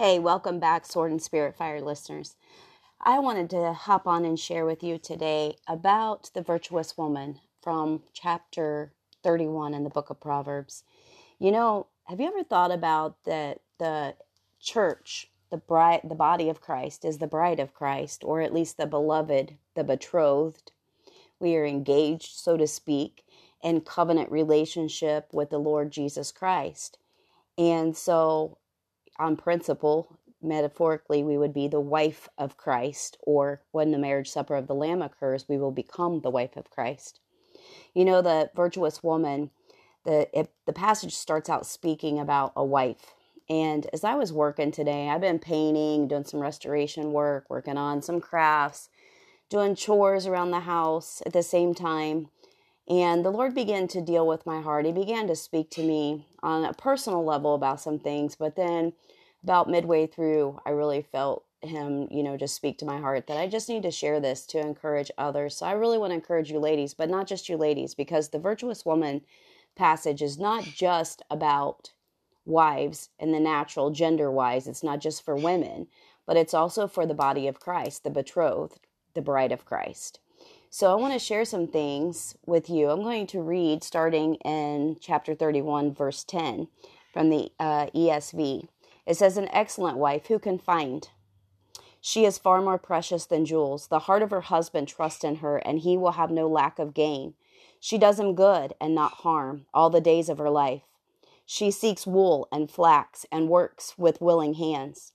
Hey, welcome back, Sword and Spirit Fire listeners. I wanted to hop on and share with you today about the virtuous woman from chapter 31 in the book of Proverbs. You know, have you ever thought about that the church, the bride, the body of Christ is the bride of Christ, or at least the beloved, the betrothed. We are engaged, so to speak, in covenant relationship with the Lord Jesus Christ. And so on principle, metaphorically, we would be the wife of Christ, or when the marriage supper of the Lamb occurs, we will become the wife of Christ. You know, the virtuous woman, the, it, the passage starts out speaking about a wife. And as I was working today, I've been painting, doing some restoration work, working on some crafts, doing chores around the house at the same time. And the Lord began to deal with my heart. He began to speak to me on a personal level about some things, but then about midway through, I really felt him, you know, just speak to my heart that I just need to share this to encourage others. So I really want to encourage you ladies, but not just you ladies, because the virtuous woman passage is not just about wives in the natural gender wise. It's not just for women, but it's also for the body of Christ, the betrothed, the bride of Christ. So I want to share some things with you. I'm going to read starting in chapter 31, verse 10 from the uh, ESV. It says, An excellent wife, who can find? She is far more precious than jewels. The heart of her husband trusts in her, and he will have no lack of gain. She does him good and not harm all the days of her life. She seeks wool and flax and works with willing hands.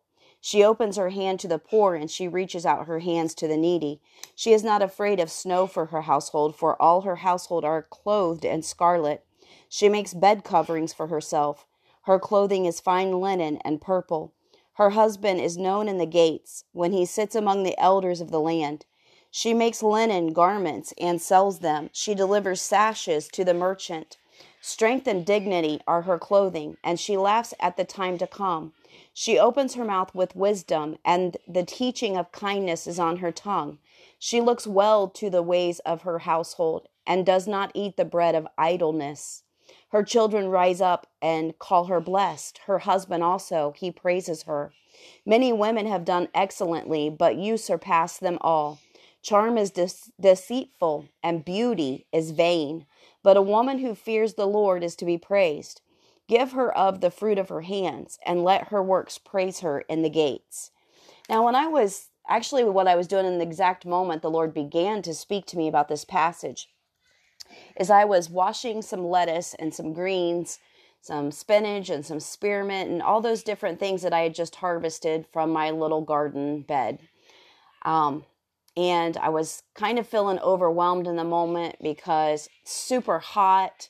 She opens her hand to the poor, and she reaches out her hands to the needy. She is not afraid of snow for her household, for all her household are clothed in scarlet. She makes bed coverings for herself. Her clothing is fine linen and purple. Her husband is known in the gates when he sits among the elders of the land. She makes linen garments and sells them. She delivers sashes to the merchant. Strength and dignity are her clothing, and she laughs at the time to come. She opens her mouth with wisdom, and the teaching of kindness is on her tongue. She looks well to the ways of her household, and does not eat the bread of idleness. Her children rise up and call her blessed. Her husband also, he praises her. Many women have done excellently, but you surpass them all. Charm is de- deceitful, and beauty is vain. But a woman who fears the Lord is to be praised. Give her of the fruit of her hands, and let her works praise her in the gates. Now, when I was actually what I was doing in the exact moment the Lord began to speak to me about this passage, is I was washing some lettuce and some greens, some spinach and some spearmint and all those different things that I had just harvested from my little garden bed. Um, and I was kind of feeling overwhelmed in the moment because super hot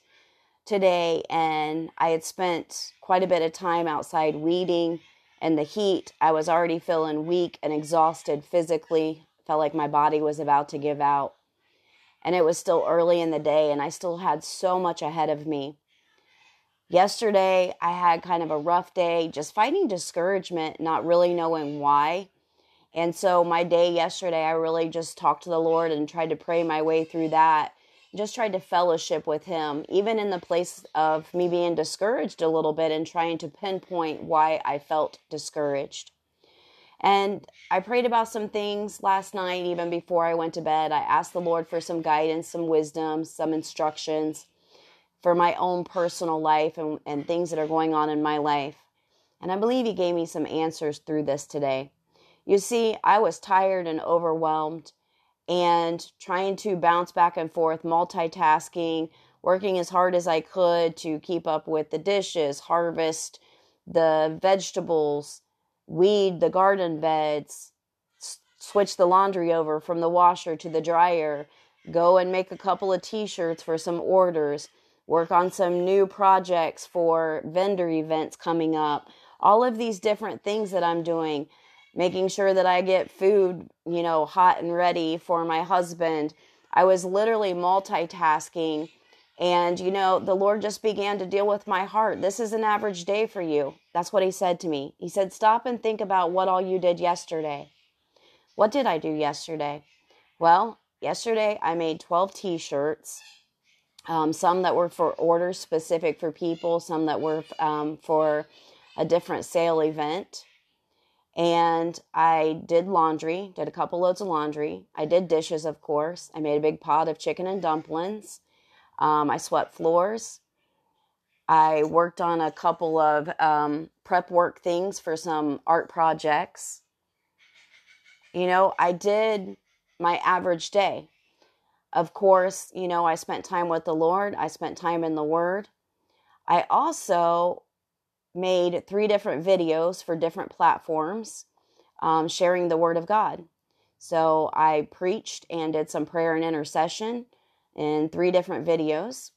today and I had spent quite a bit of time outside weeding and the heat. I was already feeling weak and exhausted physically. Felt like my body was about to give out and it was still early in the day and I still had so much ahead of me. Yesterday, I had kind of a rough day, just fighting discouragement, not really knowing why. And so, my day yesterday, I really just talked to the Lord and tried to pray my way through that. Just tried to fellowship with Him, even in the place of me being discouraged a little bit and trying to pinpoint why I felt discouraged. And I prayed about some things last night, even before I went to bed. I asked the Lord for some guidance, some wisdom, some instructions for my own personal life and, and things that are going on in my life. And I believe He gave me some answers through this today. You see, I was tired and overwhelmed and trying to bounce back and forth, multitasking, working as hard as I could to keep up with the dishes, harvest the vegetables, weed the garden beds, switch the laundry over from the washer to the dryer, go and make a couple of t shirts for some orders, work on some new projects for vendor events coming up. All of these different things that I'm doing. Making sure that I get food, you know, hot and ready for my husband. I was literally multitasking. And, you know, the Lord just began to deal with my heart. This is an average day for you. That's what He said to me. He said, Stop and think about what all you did yesterday. What did I do yesterday? Well, yesterday I made 12 t shirts, um, some that were for orders specific for people, some that were um, for a different sale event and I did laundry, did a couple loads of laundry. I did dishes, of course. I made a big pot of chicken and dumplings. Um, I swept floors. I worked on a couple of um, prep work things for some art projects. You know, I did my average day. Of course, you know, I spent time with the Lord, I spent time in the Word. I also made three different videos for different platforms um, sharing the Word of God. So I preached and did some prayer and intercession in three different videos.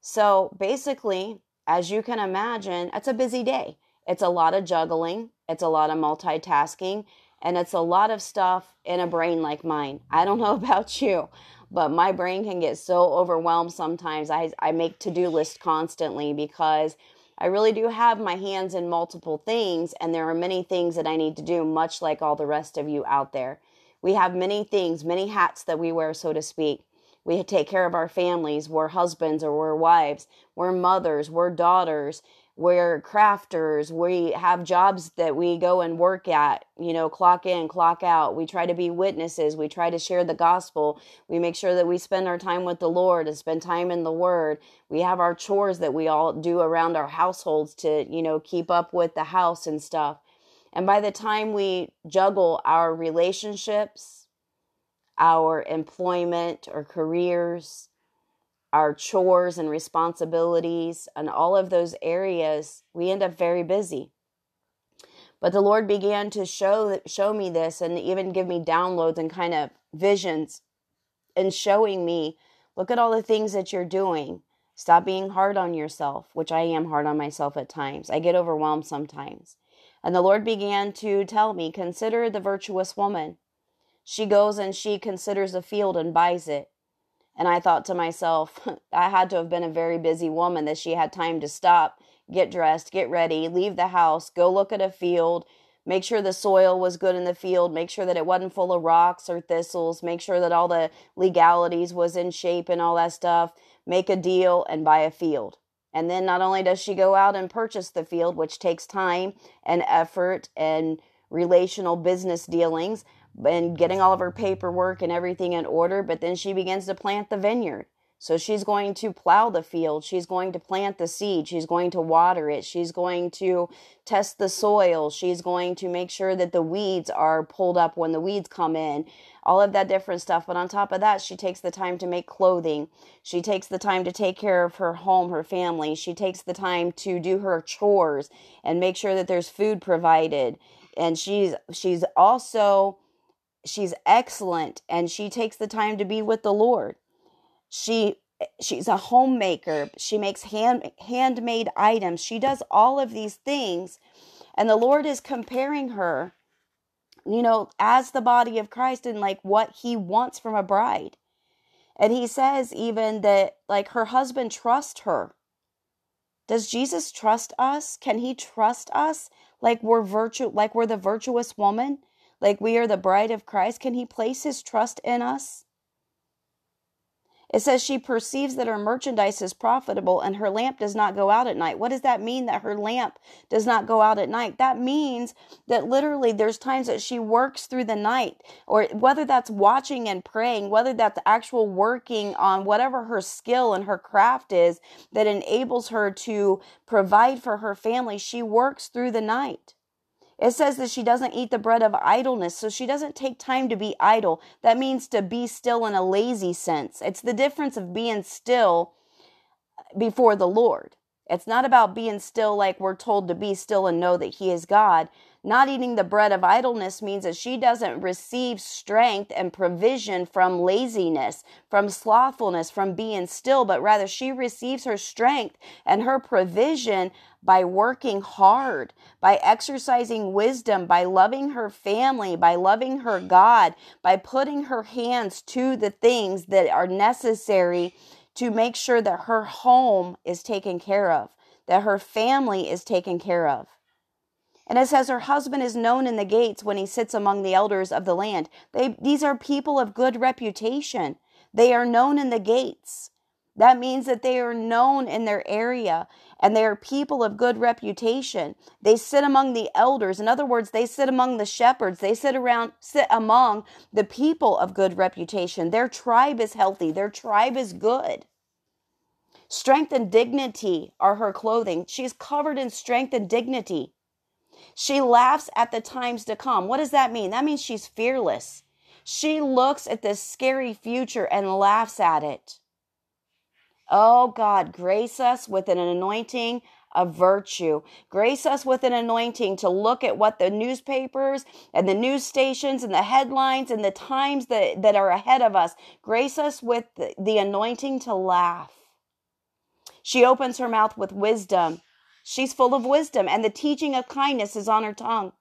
So basically, as you can imagine, it's a busy day. It's a lot of juggling, it's a lot of multitasking, and it's a lot of stuff in a brain like mine. I don't know about you, but my brain can get so overwhelmed sometimes. I, I make to do lists constantly because I really do have my hands in multiple things, and there are many things that I need to do, much like all the rest of you out there. We have many things, many hats that we wear, so to speak. We take care of our families. We're husbands or we're wives. We're mothers. We're daughters we're crafters we have jobs that we go and work at you know clock in clock out. We try to be witnesses. We try to share the gospel. We make sure that we spend our time with the lord and spend time in the word. We have our chores that we all do around our households to you know keep up with the house and stuff. And by the time we juggle our relationships our employment or careers our chores and responsibilities and all of those areas, we end up very busy. But the Lord began to show show me this and even give me downloads and kind of visions and showing me, look at all the things that you're doing. Stop being hard on yourself, which I am hard on myself at times. I get overwhelmed sometimes. And the Lord began to tell me, consider the virtuous woman. She goes and she considers a field and buys it. And I thought to myself, I had to have been a very busy woman that she had time to stop, get dressed, get ready, leave the house, go look at a field, make sure the soil was good in the field, make sure that it wasn't full of rocks or thistles, make sure that all the legalities was in shape and all that stuff, make a deal and buy a field. And then not only does she go out and purchase the field, which takes time and effort and relational business dealings, and getting all of her paperwork and everything in order, but then she begins to plant the vineyard. So she's going to plow the field. She's going to plant the seed. She's going to water it. She's going to test the soil. She's going to make sure that the weeds are pulled up when the weeds come in. All of that different stuff. But on top of that, she takes the time to make clothing. She takes the time to take care of her home, her family. She takes the time to do her chores and make sure that there's food provided. And she's she's also she's excellent and she takes the time to be with the Lord. She she's a homemaker. She makes hand handmade items. She does all of these things and the Lord is comparing her you know as the body of Christ and like what he wants from a bride. And he says even that like her husband trusts her. Does Jesus trust us? Can he trust us like we're virtue like we're the virtuous woman? Like we are the bride of Christ? Can he place his trust in us? It says she perceives that her merchandise is profitable and her lamp does not go out at night. What does that mean that her lamp does not go out at night? That means that literally there's times that she works through the night, or whether that's watching and praying, whether that's actual working on whatever her skill and her craft is that enables her to provide for her family, she works through the night. It says that she doesn't eat the bread of idleness, so she doesn't take time to be idle. That means to be still in a lazy sense. It's the difference of being still before the Lord. It's not about being still like we're told to be still and know that He is God. Not eating the bread of idleness means that she doesn't receive strength and provision from laziness, from slothfulness, from being still, but rather she receives her strength and her provision by working hard, by exercising wisdom, by loving her family, by loving her God, by putting her hands to the things that are necessary to make sure that her home is taken care of, that her family is taken care of. And it says her husband is known in the gates when he sits among the elders of the land. They, these are people of good reputation. They are known in the gates. That means that they are known in their area and they are people of good reputation. They sit among the elders. In other words, they sit among the shepherds. They sit around, sit among the people of good reputation. Their tribe is healthy. Their tribe is good. Strength and dignity are her clothing. She's covered in strength and dignity. She laughs at the times to come. What does that mean? That means she's fearless. She looks at this scary future and laughs at it. Oh God, grace us with an anointing of virtue. Grace us with an anointing to look at what the newspapers and the news stations and the headlines and the times that, that are ahead of us. Grace us with the, the anointing to laugh. She opens her mouth with wisdom She's full of wisdom, and the teaching of kindness is on her tongue.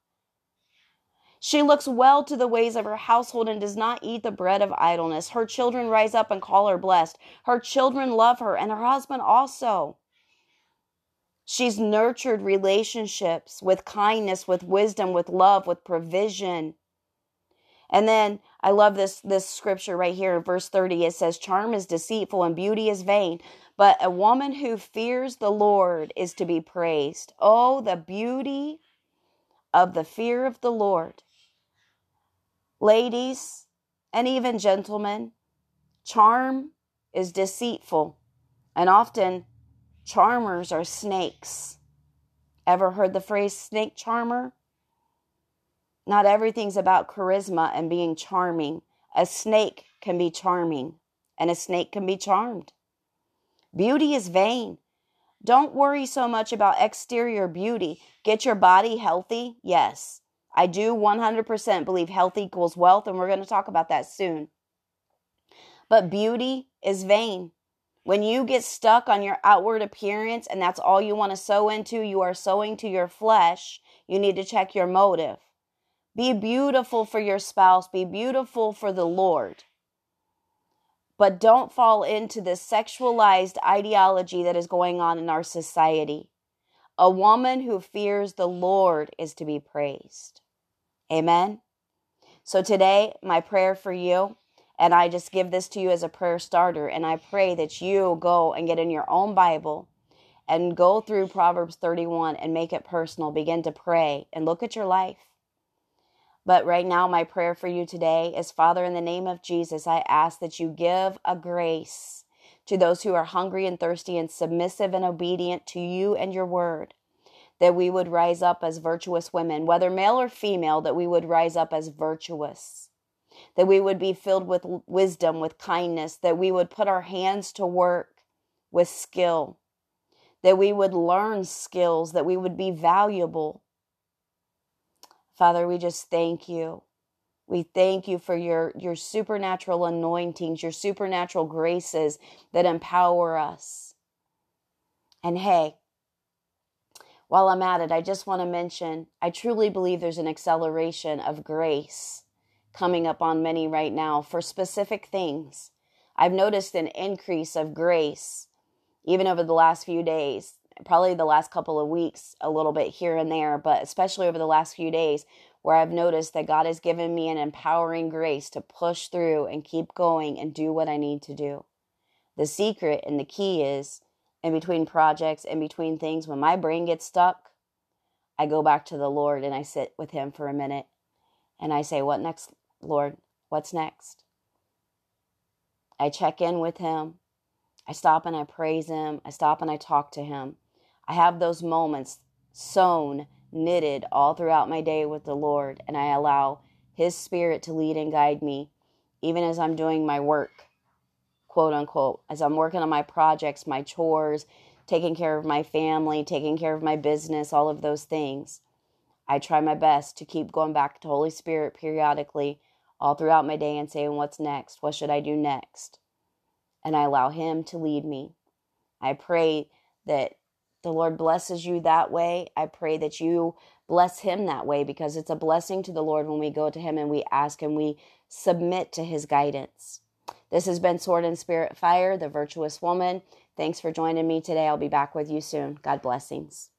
She looks well to the ways of her household and does not eat the bread of idleness. Her children rise up and call her blessed. Her children love her, and her husband also. She's nurtured relationships with kindness, with wisdom, with love, with provision. And then I love this this scripture right here in verse 30. It says, Charm is deceitful and beauty is vain, but a woman who fears the Lord is to be praised. Oh, the beauty of the fear of the Lord. Ladies, and even gentlemen, charm is deceitful, and often charmers are snakes. Ever heard the phrase snake charmer? Not everything's about charisma and being charming. A snake can be charming, and a snake can be charmed. Beauty is vain. Don't worry so much about exterior beauty. Get your body healthy. Yes, I do 100% believe health equals wealth, and we're going to talk about that soon. But beauty is vain. When you get stuck on your outward appearance and that's all you want to sow into, you are sowing to your flesh. You need to check your motive. Be beautiful for your spouse, be beautiful for the Lord but don't fall into this sexualized ideology that is going on in our society. A woman who fears the Lord is to be praised. Amen. So today, my prayer for you, and I just give this to you as a prayer starter, and I pray that you go and get in your own Bible and go through Proverbs 31 and make it personal. Begin to pray and look at your life. But right now, my prayer for you today is Father, in the name of Jesus, I ask that you give a grace to those who are hungry and thirsty and submissive and obedient to you and your word. That we would rise up as virtuous women, whether male or female, that we would rise up as virtuous. That we would be filled with wisdom, with kindness, that we would put our hands to work with skill, that we would learn skills, that we would be valuable, Father, we just thank you. We thank you for your, your supernatural anointings, your supernatural graces that empower us. And hey, while I'm at it, I just want to mention I truly believe there's an acceleration of grace coming up on many right now for specific things. I've noticed an increase of grace even over the last few days probably the last couple of weeks, a little bit here and there, but especially over the last few days, where I've noticed that God has given me an empowering grace to push through and keep going and do what I need to do. The secret and the key is in between projects, in between things, when my brain gets stuck, I go back to the Lord and I sit with Him for a minute and I say, What next, Lord? What's next? I check in with Him. I stop and I praise Him. I stop and I talk to Him. I have those moments sewn, knitted all throughout my day with the Lord, and I allow His Spirit to lead and guide me, even as I'm doing my work, quote unquote, as I'm working on my projects, my chores, taking care of my family, taking care of my business, all of those things. I try my best to keep going back to Holy Spirit periodically all throughout my day and saying, What's next? What should I do next? And I allow Him to lead me. I pray that the Lord blesses you that way. I pray that you bless Him that way because it's a blessing to the Lord when we go to Him and we ask and we submit to His guidance. This has been Sword and Spirit Fire, the virtuous woman. Thanks for joining me today. I'll be back with you soon. God blessings.